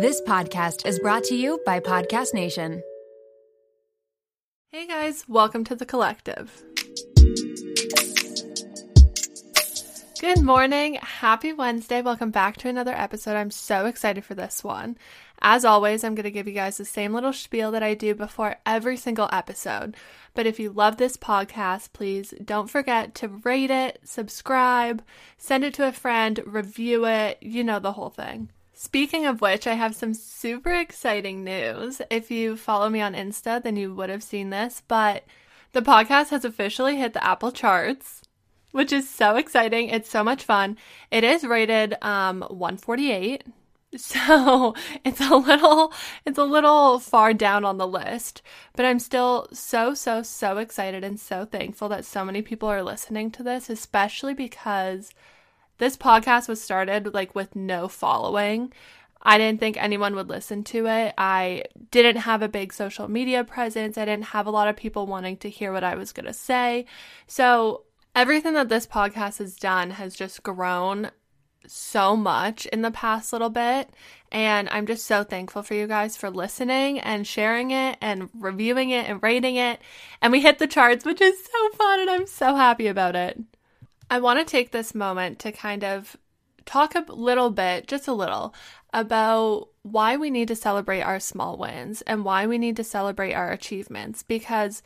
This podcast is brought to you by Podcast Nation. Hey guys, welcome to the collective. Good morning. Happy Wednesday. Welcome back to another episode. I'm so excited for this one. As always, I'm going to give you guys the same little spiel that I do before every single episode. But if you love this podcast, please don't forget to rate it, subscribe, send it to a friend, review it, you know the whole thing. Speaking of which, I have some super exciting news. If you follow me on Insta, then you would have seen this, but the podcast has officially hit the Apple charts which is so exciting. It's so much fun. It is rated um 148. So, it's a little it's a little far down on the list, but I'm still so so so excited and so thankful that so many people are listening to this, especially because this podcast was started like with no following. I didn't think anyone would listen to it. I didn't have a big social media presence. I didn't have a lot of people wanting to hear what I was going to say. So, everything that this podcast has done has just grown so much in the past little bit. And I'm just so thankful for you guys for listening and sharing it and reviewing it and rating it. And we hit the charts, which is so fun. And I'm so happy about it. I want to take this moment to kind of talk a little bit, just a little, about why we need to celebrate our small wins and why we need to celebrate our achievements because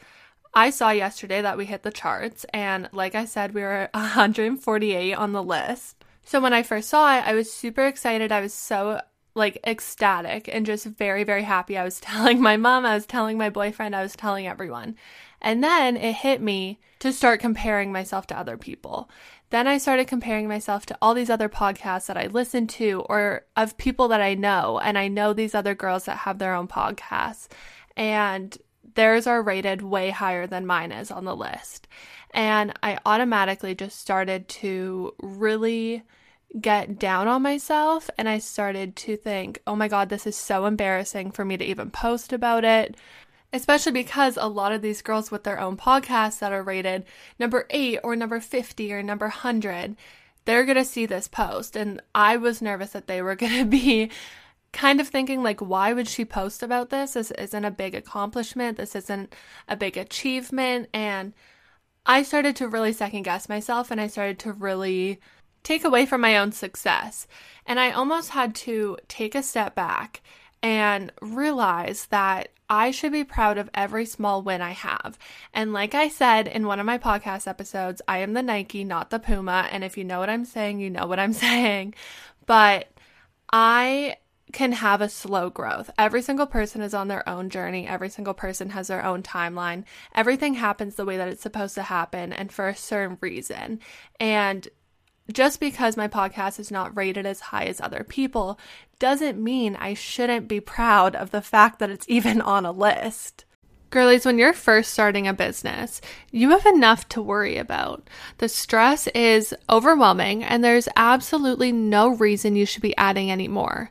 I saw yesterday that we hit the charts, and like I said, we were 148 on the list. So when I first saw it, I was super excited. I was so like ecstatic and just very, very happy. I was telling my mom, I was telling my boyfriend, I was telling everyone. And then it hit me to start comparing myself to other people. Then I started comparing myself to all these other podcasts that I listen to or of people that I know. And I know these other girls that have their own podcasts. And theirs are rated way higher than mine is on the list. And I automatically just started to really get down on myself and I started to think, oh my God, this is so embarrassing for me to even post about it. Especially because a lot of these girls with their own podcasts that are rated number eight or number 50 or number 100, they're going to see this post. And I was nervous that they were going to be kind of thinking like why would she post about this? This isn't a big accomplishment. This isn't a big achievement. And i started to really second guess myself and i started to really take away from my own success. And i almost had to take a step back and realize that I should be proud of every small win I have. And like I said in one of my podcast episodes, I am the Nike, not the Puma. And if you know what I'm saying, you know what I'm saying. But I can have a slow growth. Every single person is on their own journey. Every single person has their own timeline. Everything happens the way that it's supposed to happen and for a certain reason. And just because my podcast is not rated as high as other people doesn't mean I shouldn't be proud of the fact that it's even on a list. Girlies, when you're first starting a business, you have enough to worry about. The stress is overwhelming, and there's absolutely no reason you should be adding any more.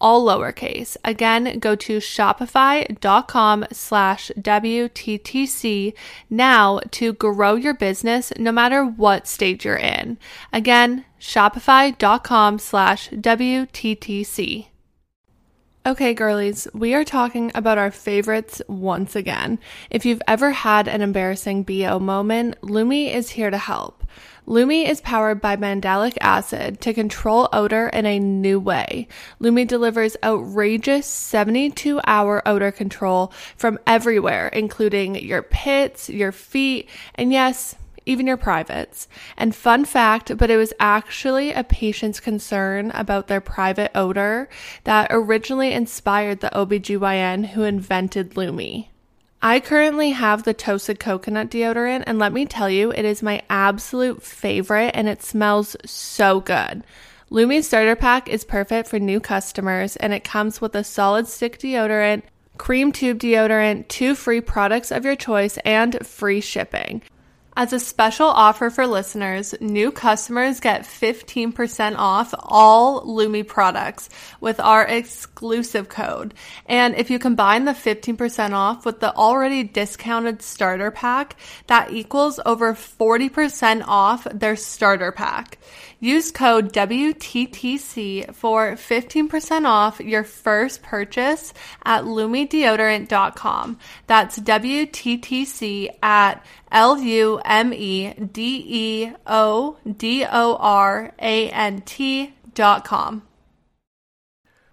all lowercase. Again, go to shopify.com slash WTTC now to grow your business no matter what stage you're in. Again, shopify.com slash WTTC. Okay, girlies, we are talking about our favorites once again. If you've ever had an embarrassing BO moment, Lumi is here to help. Lume is powered by mandelic acid to control odor in a new way. Lumi delivers outrageous 72 hour odor control from everywhere, including your pits, your feet, and yes, even your privates. And fun fact, but it was actually a patient's concern about their private odor that originally inspired the OBGYN who invented Lume. I currently have the toasted coconut deodorant, and let me tell you, it is my absolute favorite and it smells so good. Lume Starter Pack is perfect for new customers, and it comes with a solid stick deodorant, cream tube deodorant, two free products of your choice, and free shipping. As a special offer for listeners, new customers get 15% off all Lumi products with our exclusive code. And if you combine the 15% off with the already discounted starter pack, that equals over 40% off their starter pack. Use code WTTC for 15% off your first purchase at lumedeodorant.com. That's WTTC at L U M E D E O D O R A N T dot com.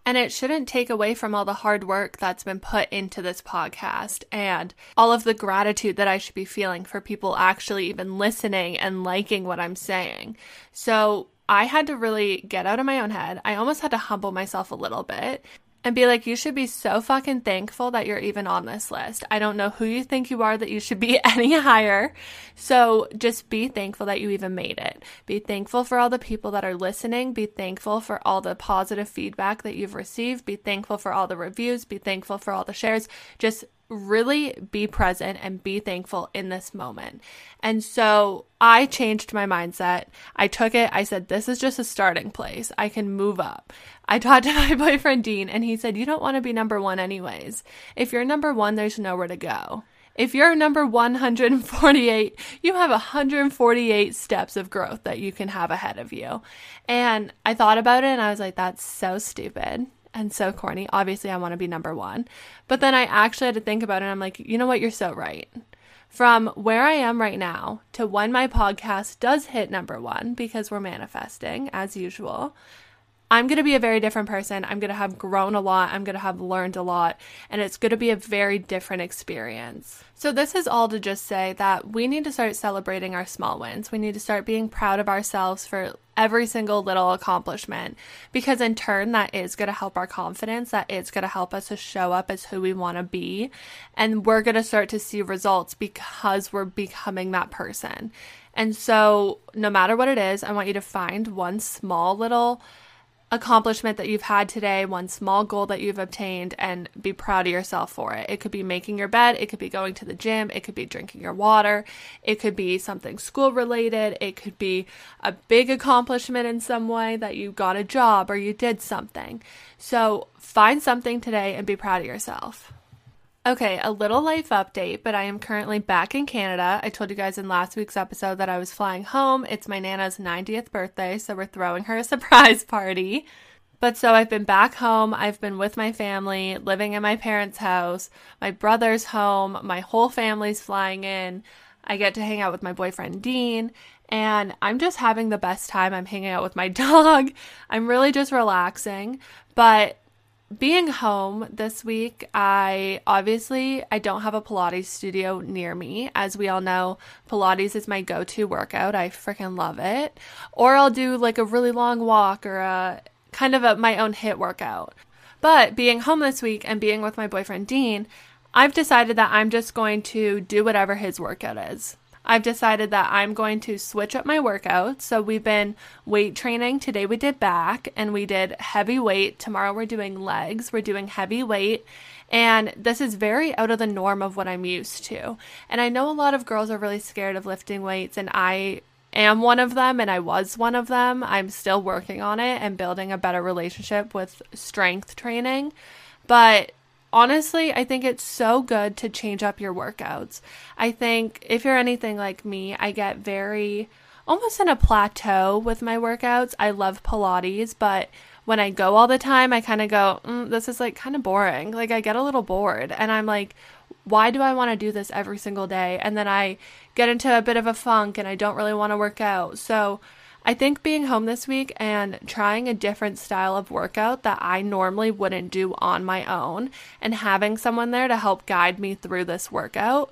And it shouldn't take away from all the hard work that's been put into this podcast and all of the gratitude that I should be feeling for people actually even listening and liking what I'm saying. So I had to really get out of my own head. I almost had to humble myself a little bit and be like, you should be so fucking thankful that you're even on this list. I don't know who you think you are that you should be any higher. So just be thankful that you even made it. Be thankful for all the people that are listening. Be thankful for all the positive feedback that you've received. Be thankful for all the reviews. Be thankful for all the shares. Just really be present and be thankful in this moment. And so I changed my mindset. I took it. I said, this is just a starting place. I can move up. I talked to my boyfriend Dean and he said, you don't want to be number one anyways. If you're number one, there's nowhere to go. If you're number 148, you have 148 steps of growth that you can have ahead of you. And I thought about it and I was like, that's so stupid and so corny. Obviously, I want to be number one. But then I actually had to think about it. I'm like, you know what? You're so right. From where I am right now to when my podcast does hit number one, because we're manifesting as usual, I'm going to be a very different person. I'm going to have grown a lot. I'm going to have learned a lot. And it's going to be a very different experience. So, this is all to just say that we need to start celebrating our small wins. We need to start being proud of ourselves for every single little accomplishment because, in turn, that is going to help our confidence. That is going to help us to show up as who we want to be. And we're going to start to see results because we're becoming that person. And so, no matter what it is, I want you to find one small little accomplishment that you've had today, one small goal that you've obtained, and be proud of yourself for it. It could be making your bed, it could be going to the gym, it could be drinking your water, it could be something school related, it could be a big accomplishment in some way that you got a job or you did something. So find something today and be proud of yourself. Okay, a little life update, but I am currently back in Canada. I told you guys in last week's episode that I was flying home. It's my Nana's 90th birthday, so we're throwing her a surprise party. But so I've been back home. I've been with my family, living in my parents' house. My brother's home. My whole family's flying in. I get to hang out with my boyfriend Dean, and I'm just having the best time. I'm hanging out with my dog. I'm really just relaxing. But being home this week, I obviously I don't have a Pilates studio near me. As we all know, Pilates is my go-to workout. I freaking love it. Or I'll do like a really long walk or a kind of a my own HIIT workout. But being home this week and being with my boyfriend Dean, I've decided that I'm just going to do whatever his workout is. I've decided that I'm going to switch up my workouts. So we've been weight training. Today we did back and we did heavy weight. Tomorrow we're doing legs. We're doing heavy weight. And this is very out of the norm of what I'm used to. And I know a lot of girls are really scared of lifting weights, and I am one of them and I was one of them. I'm still working on it and building a better relationship with strength training. But honestly, I think it's so good to change up your workouts. I think if you're anything like me, I get very almost in a plateau with my workouts. I love Pilates, but when I go all the time, I kind of go, mm, this is like kind of boring. Like I get a little bored and I'm like, why do I want to do this every single day? And then I get into a bit of a funk and I don't really want to work out. So I think being home this week and trying a different style of workout that I normally wouldn't do on my own and having someone there to help guide me through this workout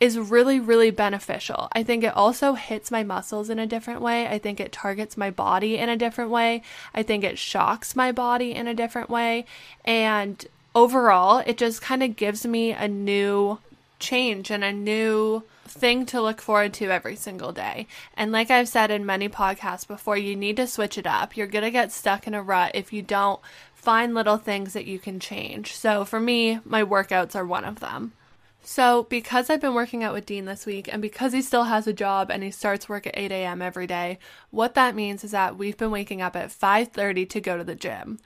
is really, really beneficial. I think it also hits my muscles in a different way. I think it targets my body in a different way. I think it shocks my body in a different way. And overall, it just kind of gives me a new change and a new thing to look forward to every single day. And like I've said in many podcasts before, you need to switch it up. You're going to get stuck in a rut if you don't find little things that you can change. So for me, my workouts are one of them. So, because I've been working out with Dean this week and because he still has a job and he starts work at 8 a.m. every day, what that means is that we've been waking up at 5:30 to go to the gym.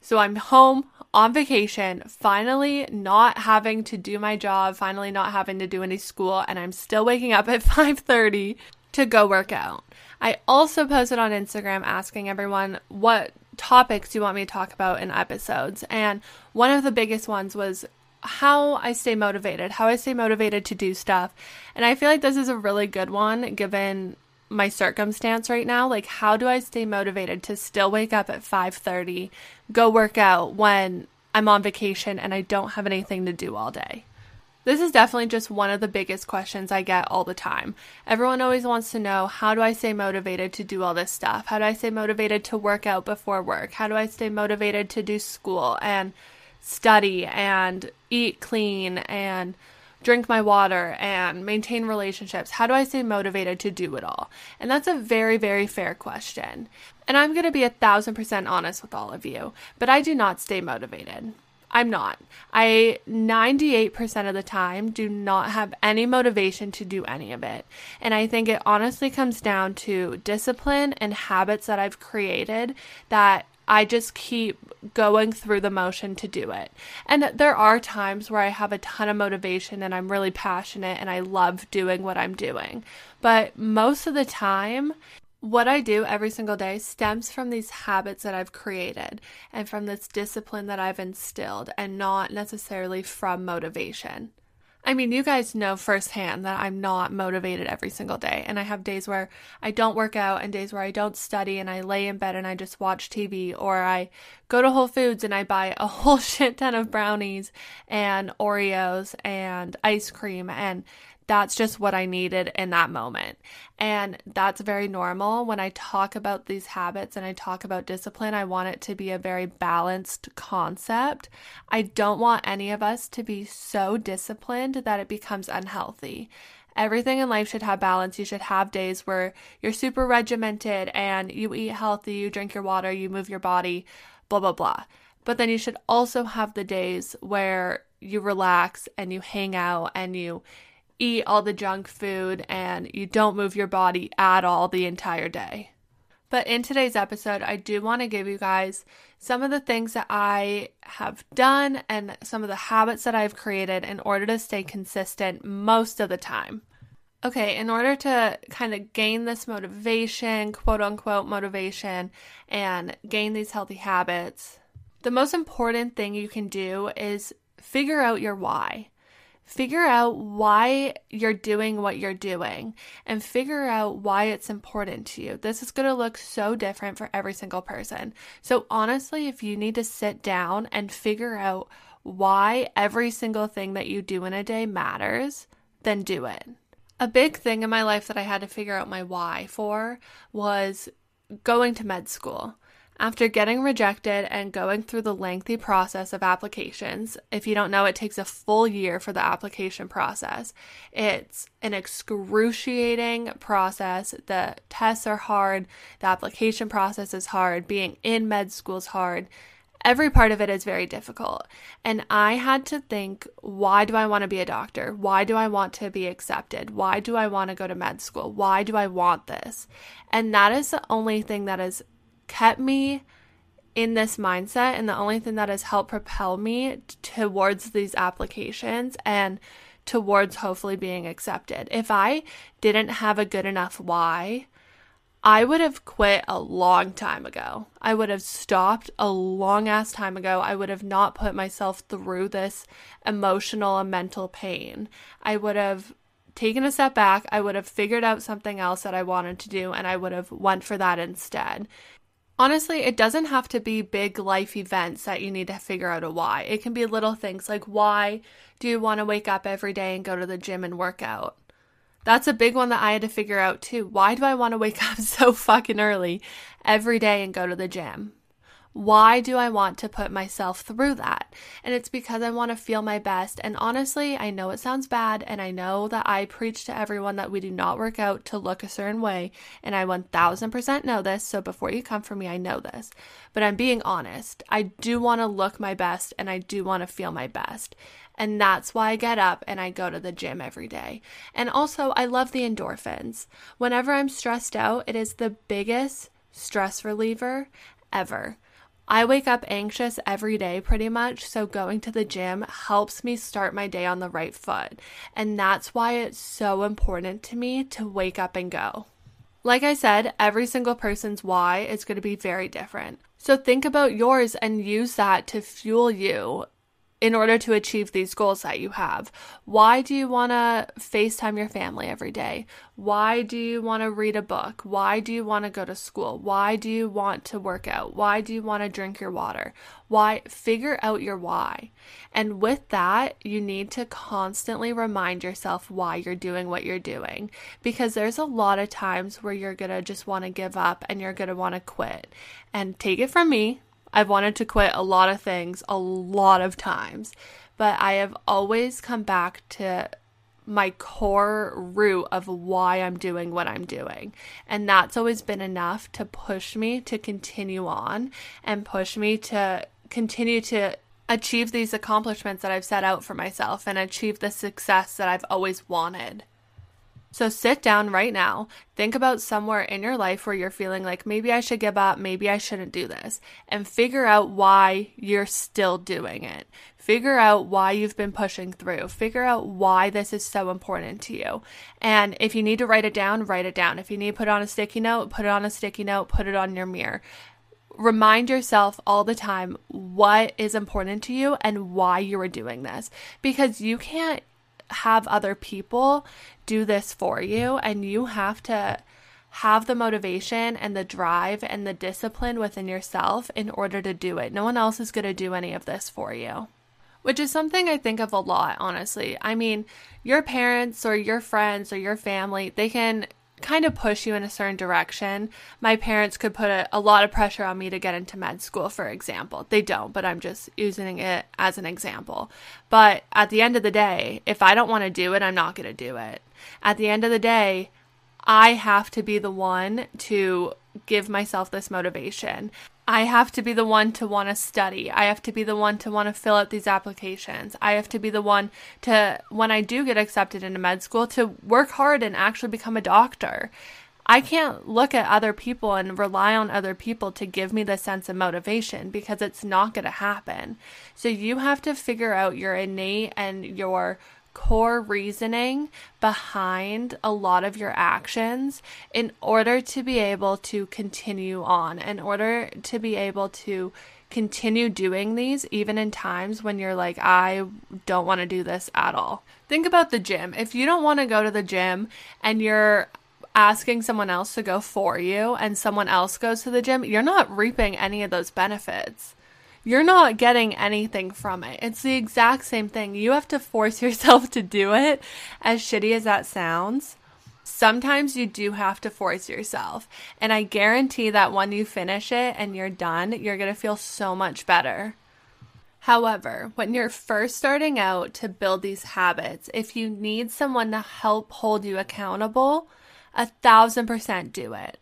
So I'm home on vacation, finally not having to do my job, finally not having to do any school, and I'm still waking up at 5:30 to go work out. I also posted on Instagram asking everyone what topics you want me to talk about in episodes, and one of the biggest ones was how I stay motivated, how I stay motivated to do stuff. And I feel like this is a really good one given my circumstance right now like how do i stay motivated to still wake up at 5:30 go work out when i'm on vacation and i don't have anything to do all day this is definitely just one of the biggest questions I get all the time. Everyone always wants to know how do I stay motivated to do all this stuff? How do I stay motivated to work out before work? How do I stay motivated to do school and study and eat clean and drink my water and maintain relationships? How do I stay motivated to do it all? And that's a very, very fair question. And I'm going to be a thousand percent honest with all of you, but I do not stay motivated. I'm not. I 98% of the time do not have any motivation to do any of it. And I think it honestly comes down to discipline and habits that I've created that I just keep going through the motion to do it. And there are times where I have a ton of motivation and I'm really passionate and I love doing what I'm doing. But most of the time, what I do every single day stems from these habits that I've created and from this discipline that I've instilled and not necessarily from motivation. I mean, you guys know firsthand that I'm not motivated every single day. And I have days where I don't work out and days where I don't study and I lay in bed and I just watch TV or I go to Whole Foods and I buy a whole shit ton of brownies and Oreos and ice cream. And that's just what I needed in that moment. And that's very normal. When I talk about these habits and I talk about discipline, I want it to be a very balanced concept. I don't want any of us to be so disciplined that it becomes unhealthy. Everything in life should have balance. You should have days where you're super regimented and you eat healthy, you drink your water, you move your body, blah, blah, blah. But then you should also have the days where you relax and you hang out and you eat all the junk food and you don't move your body at all the entire day. But in today's episode, I do want to give you guys some of the things that I have done and some of the habits that I've created in order to stay consistent most of the time. Okay, in order to kind of gain this motivation, quote unquote motivation, and gain these healthy habits, the most important thing you can do is figure out your why. Figure out why you're doing what you're doing and figure out why it's important to you. This is going to look so different for every single person. So, honestly, if you need to sit down and figure out why every single thing that you do in a day matters, then do it. A big thing in my life that I had to figure out my why for was going to med school. After getting rejected and going through the lengthy process of applications, if you don't know, it takes a full year for the application process. It's an excruciating process. The tests are hard, the application process is hard, being in med school is hard. Every part of it is very difficult. And I had to think why do I want to be a doctor? Why do I want to be accepted? Why do I want to go to med school? Why do I want this? And that is the only thing that is kept me in this mindset and the only thing that has helped propel me towards these applications and towards hopefully being accepted. If I didn't have a good enough why, I would have quit a long time ago. I would have stopped a long ass time ago. I would have not put myself through this emotional and mental pain. I would have taken a step back. I would have figured out something else that I wanted to do and I would have went for that instead. Honestly, it doesn't have to be big life events that you need to figure out a why. It can be little things like why do you want to wake up every day and go to the gym and work out? That's a big one that I had to figure out too. Why do I want to wake up so fucking early every day and go to the gym? Why do I want to put myself through that? And it's because I want to feel my best. And honestly, I know it sounds bad, and I know that I preach to everyone that we do not work out to look a certain way. And I 1000% know this. So before you come for me, I know this. But I'm being honest. I do want to look my best, and I do want to feel my best. And that's why I get up and I go to the gym every day. And also, I love the endorphins. Whenever I'm stressed out, it is the biggest stress reliever ever. I wake up anxious every day pretty much, so going to the gym helps me start my day on the right foot. And that's why it's so important to me to wake up and go. Like I said, every single person's why is going to be very different. So think about yours and use that to fuel you in order to achieve these goals that you have. Why do you want to FaceTime your family every day? Why do you want to read a book? Why do you want to go to school? Why do you want to work out? Why do you want to drink your water? Why? Figure out your why. And with that, you need to constantly remind yourself why you're doing what you're doing because there's a lot of times where you're going to just want to give up and you're going to want to quit. And take it from me, I've wanted to quit a lot of things a lot of times, but I have always come back to my core root of why I'm doing what I'm doing. And that's always been enough to push me to continue on and push me to continue to achieve these accomplishments that I've set out for myself and achieve the success that I've always wanted. So sit down right now, think about somewhere in your life where you're feeling like maybe I should give up, maybe I shouldn't do this, and figure out why you're still doing it. Figure out why you've been pushing through. Figure out why this is so important to you. And if you need to write it down, write it down. If you need to put it on a sticky note, put it on a sticky note, put it on your mirror remind yourself all the time what is important to you and why you are doing this because you can't have other people do this for you and you have to have the motivation and the drive and the discipline within yourself in order to do it. No one else is going to do any of this for you. Which is something I think of a lot, honestly. I mean, your parents or your friends or your family, they can kind of push you in a certain direction. My parents could put a, a, lot of pressure on me to get into med school, for example. They don't, but I'm just using it as an example. But at the end of the day, if I don't want to do it, I'm not going to do it. At the end of the day, I have to be the one to give myself this motivation. I have to be the one to want to study. I have to be the one to want to fill out these applications. I have to be the one to, when I do get accepted into med school, to work hard and actually become a doctor. I can't look at other people and rely on other people to give me the sense of motivation because it's not going to happen. So you have to figure out your innate and your core reasoning behind a lot of your actions in order to be able to continue on, in order to be able to continue doing these even in times when you're like, I don't want to do this at all. Think about the gym. If you don't want to go to the gym and you're asking someone else to go for you and someone else goes to the gym, you're not reaping any of those benefits you're not getting anything from it. It's the exact same thing. You have to force yourself to do it, as shitty as that sounds. Sometimes you do have to force yourself. And I guarantee that when you finish it and you're done, you're going to feel so much better. However, when you're first starting out to build these habits, if you need someone to help hold you accountable, a thousand percent do it.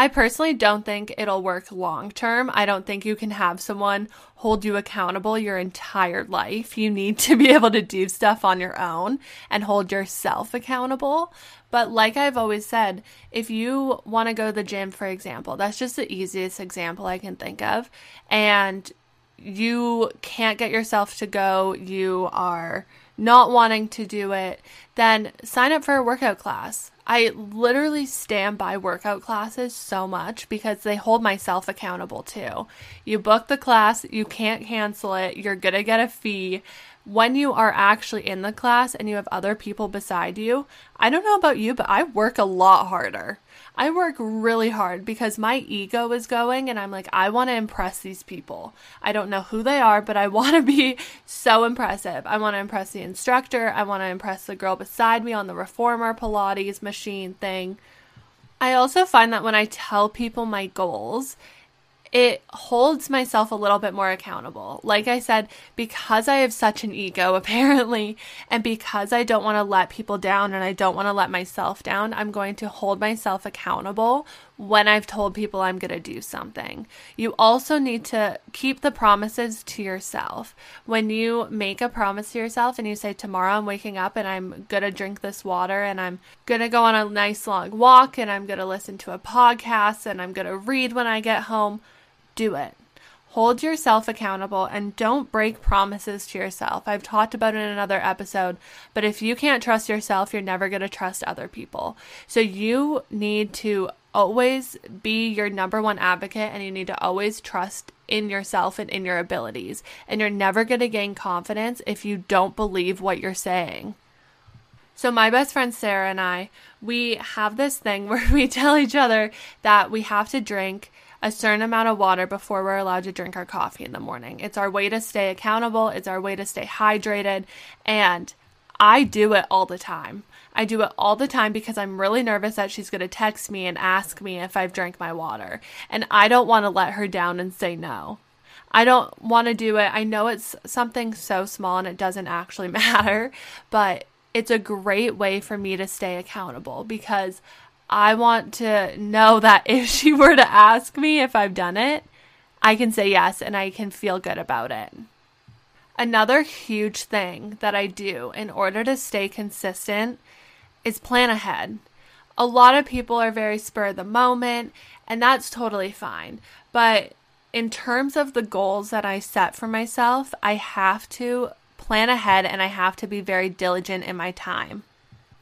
I personally don't think it'll work long term. I don't think you can have someone hold you accountable your entire life. You need to be able to do stuff on your own and hold yourself accountable. But like I've always said, if you want to go to the gym, for example, that's just the easiest example I can think of, and you can't get yourself to go, you are not wanting to do it, then sign up for a workout class. I literally stand by workout classes so much because they hold myself accountable too. You book the class, you can't cancel it, you're going to get a fee. When you are actually in the class and you have other people beside you, I don't know about you, but I work a lot harder. I work really hard because my ego is going and I'm like, I want to impress these people. I don't know who they are, but I want to be so impressive. I want to impress the instructor. I want to impress the girl beside me on the reformer Pilates machine thing. I also find that when I tell people my goals, it holds myself a little bit more accountable. Like I said, because I have such an ego, apparently, and because I don't want to let people down and I don't want to let myself down, I'm going to hold myself accountable when I've told people I'm going to do something. You also need to keep the promises to yourself. When you make a promise to yourself and you say, Tomorrow I'm waking up and I'm going to drink this water and I'm going to go on a nice long walk and I'm going to listen to a podcast and I'm going to read when I get home do it. Hold yourself accountable and don't break promises to yourself. I've talked about it in another episode, but if you can't trust yourself, you're never going to trust other people. So you need to always be your number one advocate and you need to always trust in yourself and in your abilities. And you're never going to gain confidence if you don't believe what you're saying. So, my best friend Sarah and I, we have this thing where we tell each other that we have to drink a certain amount of water before we're allowed to drink our coffee in the morning. It's our way to stay accountable, it's our way to stay hydrated, and I do it all the time. I do it all the time because I'm really nervous that she's going to text me and ask me if I've drank my water. And I don't want to let her down and say no. I don't want to do it. I know it's something so small and it doesn't actually matter, but it's a great way for me to stay accountable because I want to know that if she were to ask me if I've done it, I can say yes and I can feel good about it. Another huge thing that I do in order to stay consistent is plan ahead. A lot of people are very spur of the moment, and that's totally fine. But in terms of the goals that I set for myself, I have to plan ahead and I have to be very diligent in my time.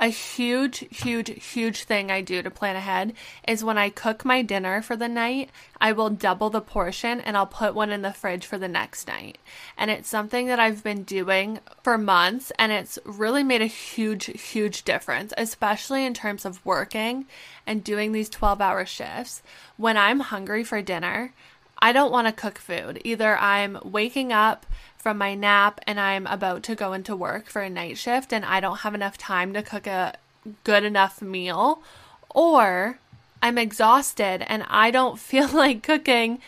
A huge, huge, huge thing I do to plan ahead is when I cook my dinner for the night, I will double the portion and I'll put one in the fridge for the next night. And it's something that I've been doing for months and it's really made a huge, huge difference, especially in terms of working and doing these 12 hour shifts. When I'm hungry for dinner, I don't want to cook food. Either I'm waking up from my nap and I'm about to go into work for a night shift and I don't have enough time to cook a good enough meal, or I'm exhausted and I don't feel like cooking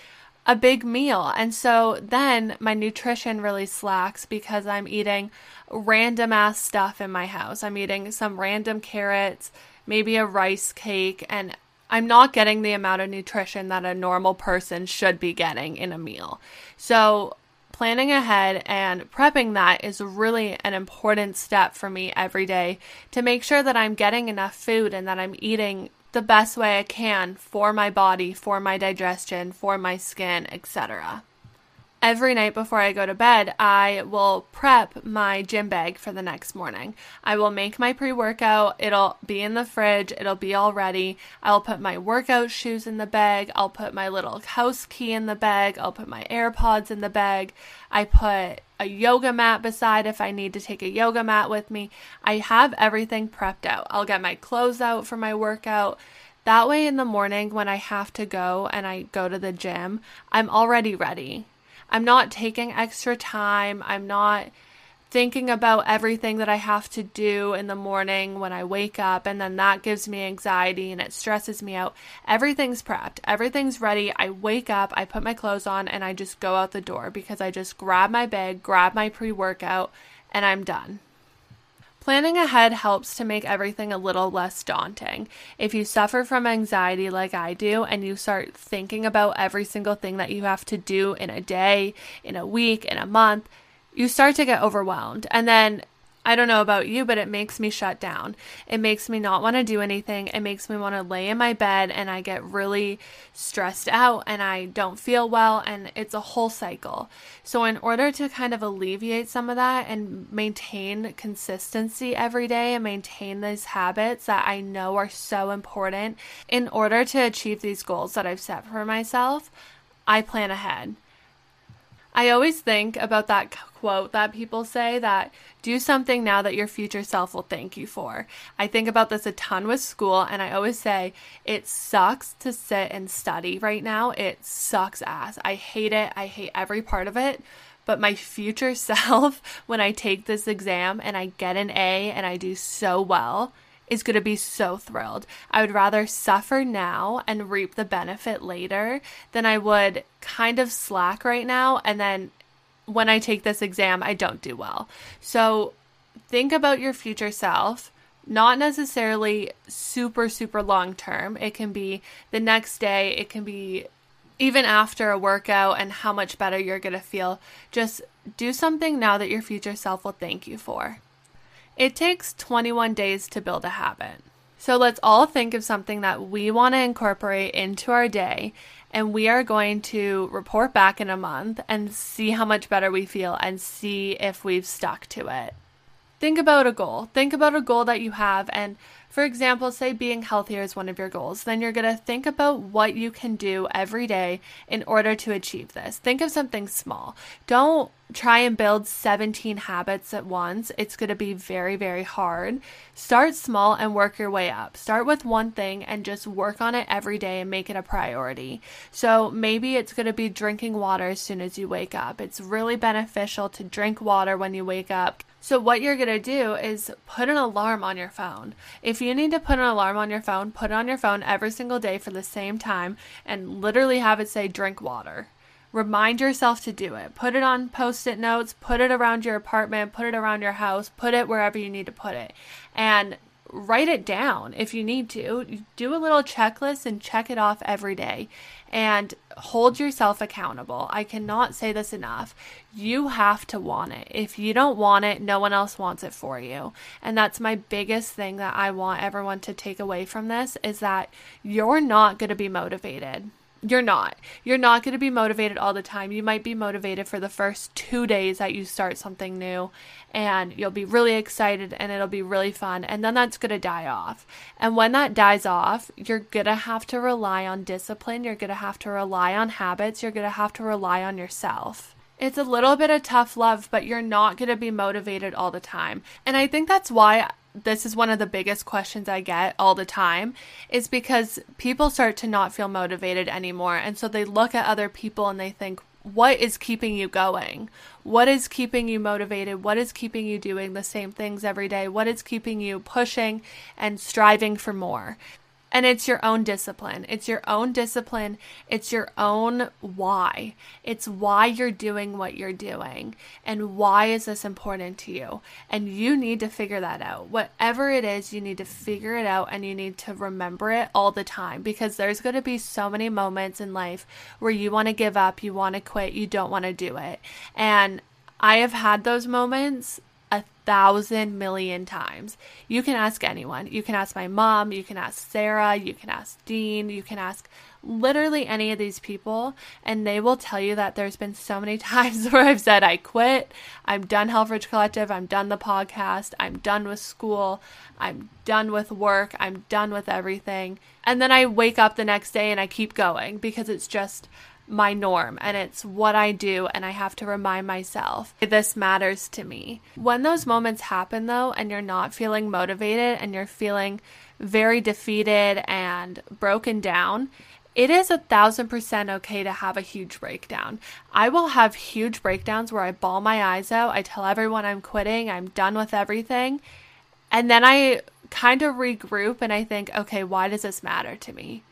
a big meal. And so then my nutrition really slacks because I'm eating random ass stuff in my house. I'm eating some random carrots, maybe a rice cake, and I'm not getting the amount of nutrition that a normal person should be getting in a meal. So planning ahead and prepping that is really an important step for me every day to make sure that I'm getting enough food and that I'm eating the best way I can for my body, for my digestion, for my skin, etc every night before I go to bed, I will prep my gym bag for the next morning. I will make my pre workout, it'll be in the fridge, it'll be all ready. I'll put my workout shoes in the bag, I'll put my little house key in the bag, I'll put my AirPods in the bag. I put a yoga mat beside if I need to take a yoga mat with me. I have everything prepped out. I'll get my clothes out for my workout. That way, in the morning when I have to go and I go to the gym, I'm already ready. I'm not taking extra time. I'm not thinking about everything that I have to do in the morning when I wake up, and then that gives me anxiety and it stresses me out. Everything's prepped, everything's ready. I wake up, I put my clothes on, and I just go out the door because I just grab my bag, grab my pre workout, and I'm done. Planning ahead helps to make everything a little less daunting. If you suffer from anxiety like I do and you start thinking about every single thing that you have to do in a day, in a week, in a month, you start to get overwhelmed. And then I don't know about you, but it makes me shut down. It makes me not want to do anything. It makes me want to lay in my bed and I get really stressed out and I don't feel well. And it's a whole cycle. So, in order to kind of alleviate some of that and maintain consistency every day and maintain these habits that I know are so important, in order to achieve these goals that I've set for myself, I plan ahead. I always think about that quote that people say that do something now that your future self will thank you for. I think about this a ton with school, and I always say it sucks to sit and study right now. It sucks ass. I hate it. I hate every part of it. But my future self, when I take this exam and I get an A and I do so well, is going to be so thrilled. I would rather suffer now and reap the benefit later than I would kind of slack right now and then when I take this exam, I don't do well. So think about your future self, not necessarily super, super long term. It can be the next day, it can be even after a workout and how much better you're going to feel. Just do something now that your future self will thank you for. It takes 21 days to build a habit. So let's all think of something that we want to incorporate into our day, and we are going to report back in a month and see how much better we feel and see if we've stuck to it. Think about a goal. Think about a goal that you have, and for example, say being healthier is one of your goals, then you're going to think about what you can do every day in order to achieve this. Think of something small. Don't try and build 17 habits at once. It's going to be very, very hard. Start small and work your way up. Start with one thing and just work on it every day and make it a priority. So maybe it's going to be drinking water as soon as you wake up. It's really beneficial to drink water when you wake up. So, what you're going to do is put an alarm on your phone. If you need to put an alarm on your phone, put it on your phone every single day for the same time and literally have it say drink water. Remind yourself to do it. Put it on post it notes, put it around your apartment, put it around your house, put it wherever you need to put it. And write it down if you need to. Do a little checklist and check it off every day and hold yourself accountable. I cannot say this enough. You have to want it. If you don't want it, no one else wants it for you. And that's my biggest thing that I want everyone to take away from this is that you're not going to be motivated you're not. You're not going to be motivated all the time. You might be motivated for the first two days that you start something new, and you'll be really excited and it'll be really fun. And then that's going to die off. And when that dies off, you're going to have to rely on discipline. You're going to have to rely on habits. You're going to have to rely on yourself. It's a little bit of tough love, but you're not going to be motivated all the time. And I think that's why this is one of the biggest questions I get all the time is because people start to not feel motivated anymore. And so they look at other people and they think, what is keeping you going? What is keeping you motivated? What is keeping you doing the same things every day? What is keeping you pushing and striving for more? And it's your own discipline. It's your own discipline. It's your own why. It's why you're doing what you're doing. And why is this important to you? And you need to figure that out. Whatever it is, you need to figure it out and you need to remember it all the time because there's going to be so many moments in life where you want to give up, you want to quit, you don't want to do it. And I have had those moments thousand million times. You can ask anyone. You can ask my mom, you can ask Sarah, you can ask Dean, you can ask literally any of these people, and they will tell you that there's been so many times where I've said, I quit, I'm done Helfrich Collective, I'm done the podcast, I'm done with school, I'm done with work, I'm done with everything. And then I wake up the next day and I keep going because it's just my norm and it's what I do, and I have to remind myself this matters to me. When those moments happen, though, and you're not feeling motivated and you're feeling very defeated and broken down, it is a thousand percent okay to have a huge breakdown. I will have huge breakdowns where I bawl my eyes out. I tell everyone I'm quitting, I'm done with everything. And then I kind of regroup and I think, okay, why does this matter to me?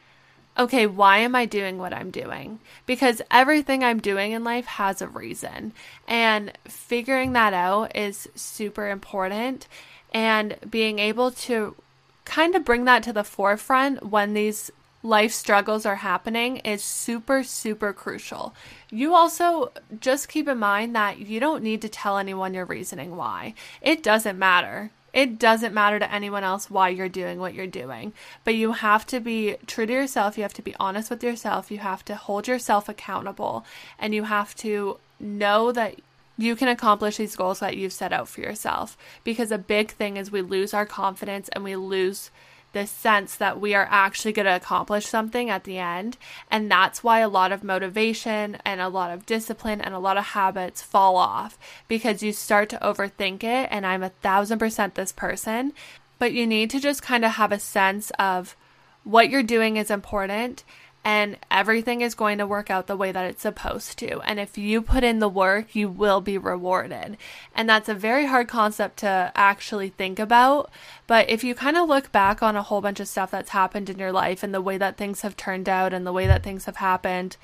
Okay, why am I doing what I'm doing? Because everything I'm doing in life has a reason. And figuring that out is super important. And being able to kind of bring that to the forefront when these life struggles are happening is super, super crucial. You also just keep in mind that you don't need to tell anyone your reasoning why. It doesn't matter. It doesn't matter to anyone else why you're doing what you're doing, but you have to be true to yourself. You have to be honest with yourself. You have to hold yourself accountable, and you have to know that you can accomplish these goals that you've set out for yourself. Because a big thing is we lose our confidence and we lose this sense that we are actually going to accomplish something at the end. And that's why a lot of motivation and a lot of discipline and a lot of habits fall off because you start to overthink it. And I'm a thousand percent this person, but you need to just kind of have a sense of what you're doing is important and everything is going to work out the way that it's supposed to. And if you put in the work, you will be rewarded. And that's a very hard concept to actually think about. But if you kind of look back on a whole bunch of stuff that's happened in your life and the way that things have turned out and the way that things have happened,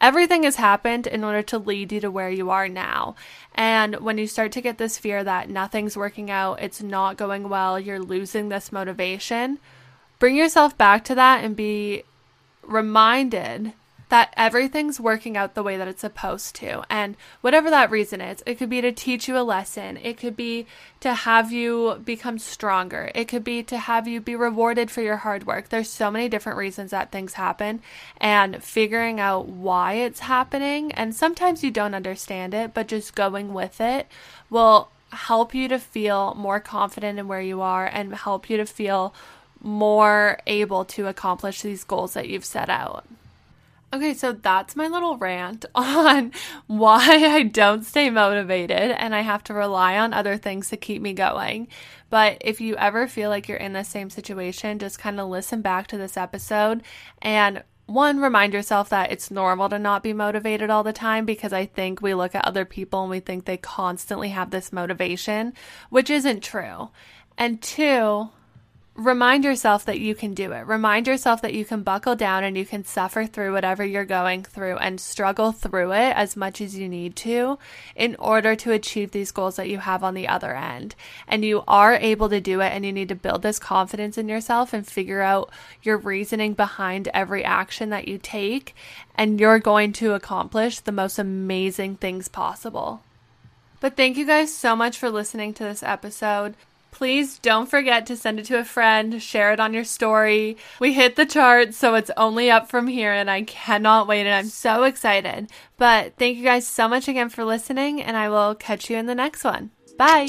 everything has happened in order to lead you to where you are now. And when you start to get this fear that nothing's working out, it's not going well, you're losing this motivation, bring yourself back to that and be reminded that everything's working out the way that it's supposed to. And whatever that reason is, it could be to teach you a lesson, it could be to have you become stronger, it could be to have you be rewarded for your hard work. There's so many different reasons that things happen, and figuring out why it's happening, and sometimes you don't understand it, but just going with it will help you to feel more confident in where you are and help you to feel more able to accomplish these goals that you've set out. Okay, so that's my little rant on why I don't stay motivated and I have to rely on other things to keep me going. But if you ever feel like you're in the same situation, just kind of listen back to this episode and one, remind yourself that it's normal to not be motivated all the time because I think we look at other people and we think they constantly have this motivation, which isn't true. And two, remind yourself that you can do it. Remind yourself that you can buckle down and you can suffer through whatever you're going through and struggle through it as much as you need to in order to achieve these goals that you have on the other end. And you are able to do it and you need to build this confidence in yourself and figure out your reasoning behind every action that you take and you're going to accomplish the most amazing things possible. But thank you guys so much for listening to this episode. Please don't forget to send it to a friend, share it on your story. We hit the charts, so it's only up from here, and I cannot wait, and I'm so excited. But thank you guys so much again for listening, and I will catch you in the next one. Bye.